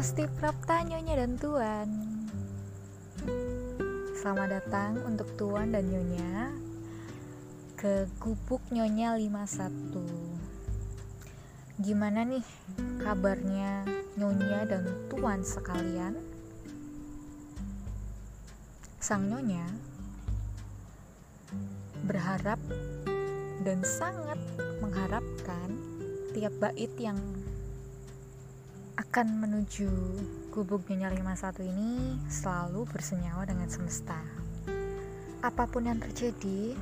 Swasti Prapta Nyonya dan Tuan Selamat datang untuk Tuan dan Nyonya Ke Gubuk Nyonya 51 Gimana nih kabarnya Nyonya dan Tuan sekalian? Sang Nyonya berharap dan sangat mengharapkan tiap bait yang akan menuju gubuk Nyonya 51 ini selalu bersenyawa dengan semesta. Apa pun yang terjadi,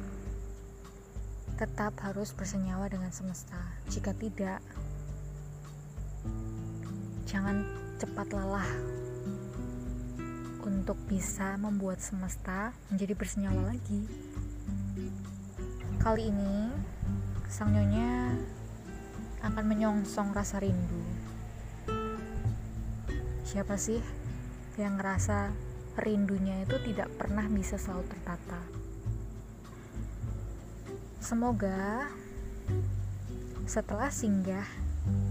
tetap harus bersenyawa dengan semesta. Jika tidak, jangan cepat lelah untuk bisa membuat semesta menjadi bersenyawa lagi. Kali ini, sang nyonya akan menyongsong rasa rindu Siapa sih yang ngerasa rindunya itu tidak pernah bisa selalu tertata? Semoga setelah singgah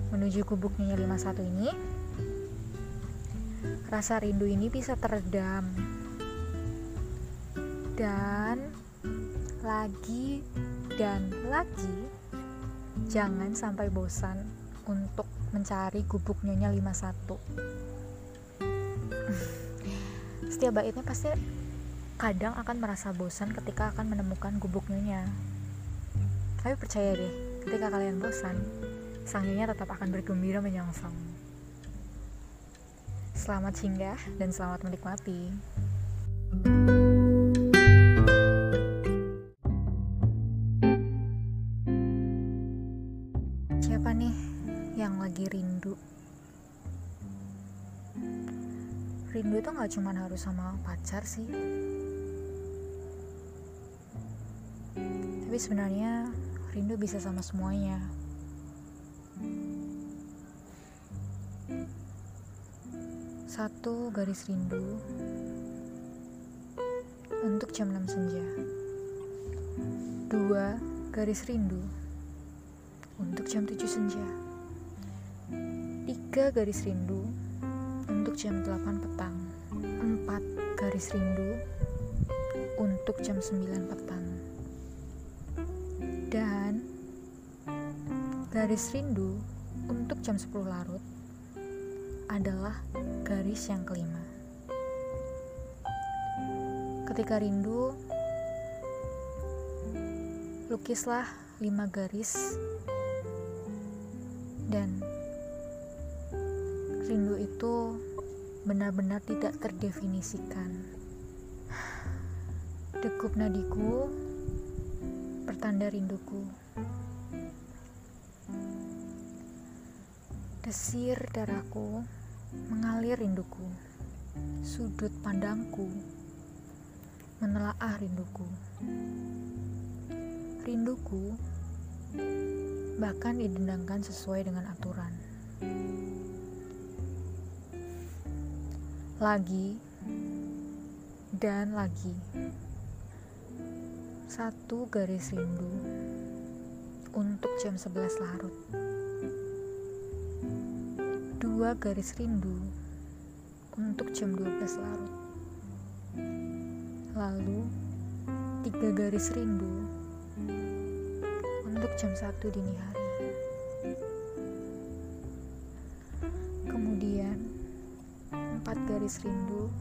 menuju kubuknya 51 ini rasa rindu ini bisa teredam dan lagi dan lagi jangan sampai bosan untuk mencari gubuk nyonya 51 setiap baitnya pasti kadang akan merasa bosan ketika akan menemukan gubuk nyonya. Tapi percaya deh, ketika kalian bosan, sang nyonya tetap akan bergembira menyongsong. Selamat singgah dan selamat menikmati. Siapa nggak cuma harus sama pacar sih. Tapi sebenarnya rindu bisa sama semuanya. Satu garis rindu. Untuk jam 6 senja. Dua garis rindu. Untuk jam 7 senja. Tiga garis rindu. Untuk jam 8 petang 4 garis rindu untuk jam 9 petang. Dan garis rindu untuk jam 10 larut adalah garis yang kelima. Ketika rindu lukislah 5 garis dan rindu itu benar-benar tidak terdefinisikan. Degup nadiku pertanda rinduku. Desir darahku mengalir rinduku. Sudut pandangku menelaah rinduku. Rinduku bahkan didendangkan sesuai dengan aturan. Lagi. Dan lagi. Satu garis rindu untuk jam 11 larut. Dua garis rindu untuk jam 12 larut. Lalu tiga garis rindu untuk jam 1 dini hari garis rindu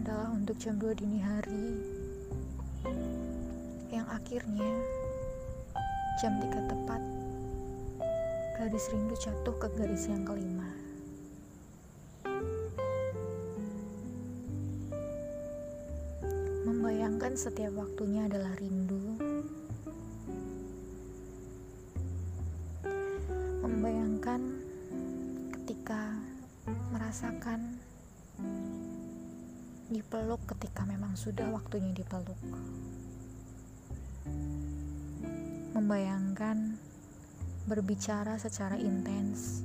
adalah untuk jam 2 dini hari. Yang akhirnya jam 3 tepat garis rindu jatuh ke garis yang kelima. Membayangkan setiap waktunya adalah rindu. Membayangkan ketika merasakan dipeluk ketika memang sudah waktunya dipeluk. Membayangkan berbicara secara intens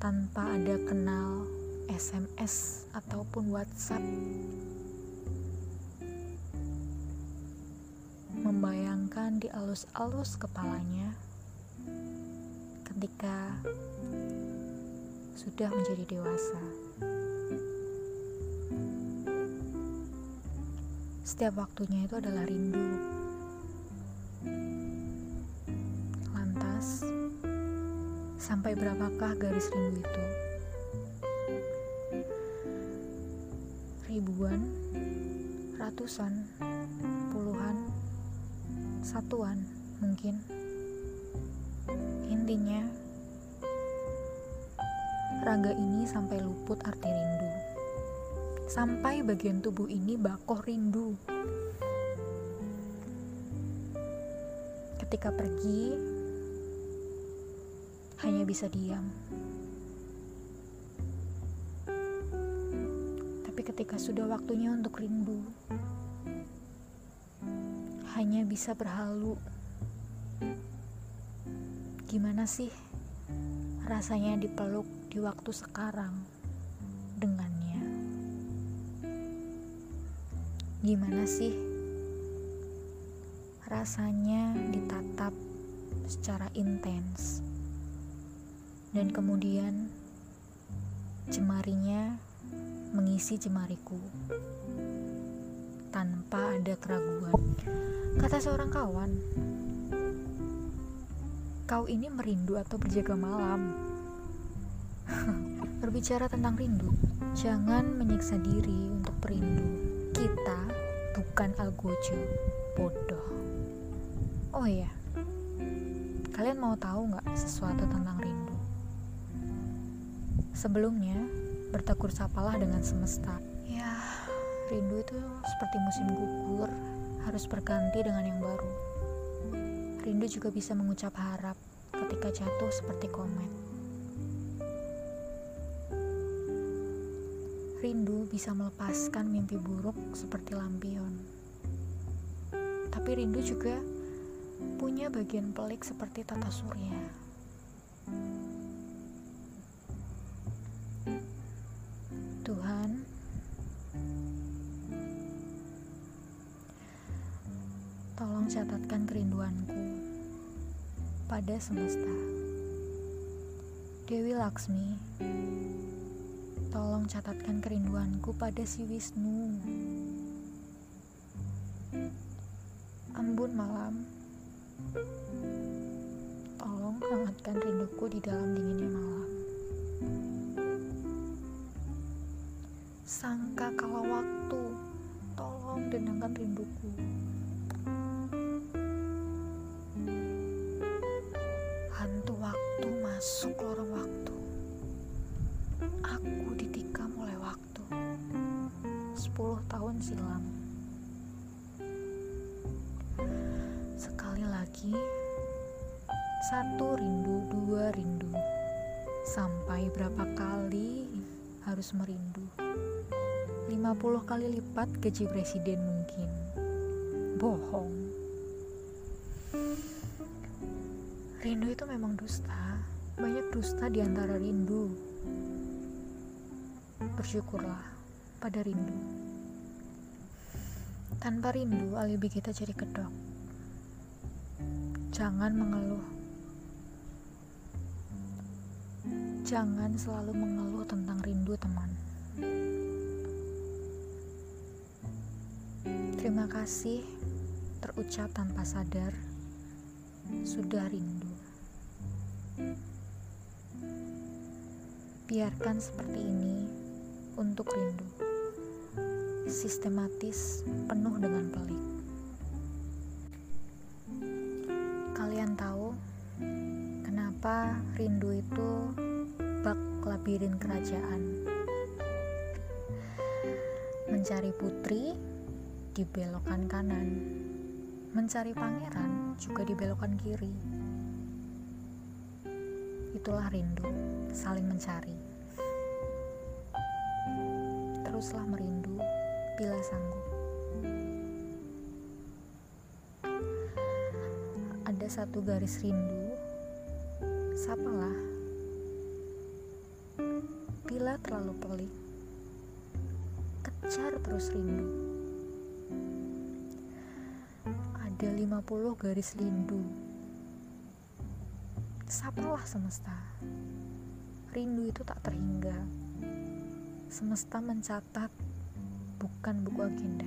tanpa ada kenal SMS ataupun WhatsApp. Membayangkan di alus-alus kepalanya ketika sudah menjadi dewasa. Setiap waktunya itu adalah rindu. Lantas, sampai berapakah garis rindu itu? Ribuan, ratusan, puluhan, satuan mungkin. Intinya, raga ini sampai luput arti rindu. Sampai bagian tubuh ini bakoh rindu. Ketika pergi, hanya bisa diam. Tapi ketika sudah waktunya untuk rindu, hanya bisa berhalu. Gimana sih rasanya dipeluk di waktu sekarang dengannya. Gimana sih rasanya ditatap secara intens dan kemudian jemarinya mengisi jemariku tanpa ada keraguan. Kata seorang kawan, kau ini merindu atau berjaga malam? Berbicara tentang rindu, jangan menyiksa diri untuk perindu. Kita bukan algojo, bodoh. Oh iya, kalian mau tahu nggak sesuatu tentang rindu? Sebelumnya, bertegur sapalah dengan semesta. Ya, rindu itu seperti musim gugur, harus berganti dengan yang baru. Rindu juga bisa mengucap harap ketika jatuh seperti komet. Rindu bisa melepaskan mimpi buruk seperti lampion. Tapi rindu juga punya bagian pelik seperti tata surya. Tuhan, tolong catatkan kerinduanku pada semesta. Dewi Laksmi Tolong catatkan kerinduanku pada si Wisnu. Ambun malam, tolong hangatkan rinduku di dalam dinginnya malam. Sangka kalau waktu, tolong dendangkan rinduku. Hantu waktu masuk lorong silam. Sekali lagi, satu rindu, dua rindu. Sampai berapa kali harus merindu? 50 kali lipat gaji presiden mungkin. Bohong. Rindu itu memang dusta. Banyak dusta di antara rindu bersyukurlah pada rindu. Tanpa rindu, alibi kita jadi kedok. Jangan mengeluh. Jangan selalu mengeluh tentang rindu, teman. Terima kasih terucap tanpa sadar sudah rindu. Biarkan seperti ini untuk rindu. Sistematis, penuh dengan pelik. Kalian tahu kenapa rindu itu bak labirin kerajaan? Mencari putri dibelokkan kanan, mencari pangeran juga dibelokkan kiri. Itulah rindu, saling mencari teruslah merindu bila sanggup. Ada satu garis rindu, sapalah. Bila terlalu pelik, kejar terus rindu. Ada 50 garis rindu. Sapalah semesta. rindu itu tak terhingga. Semesta mencatat, bukan buku agenda.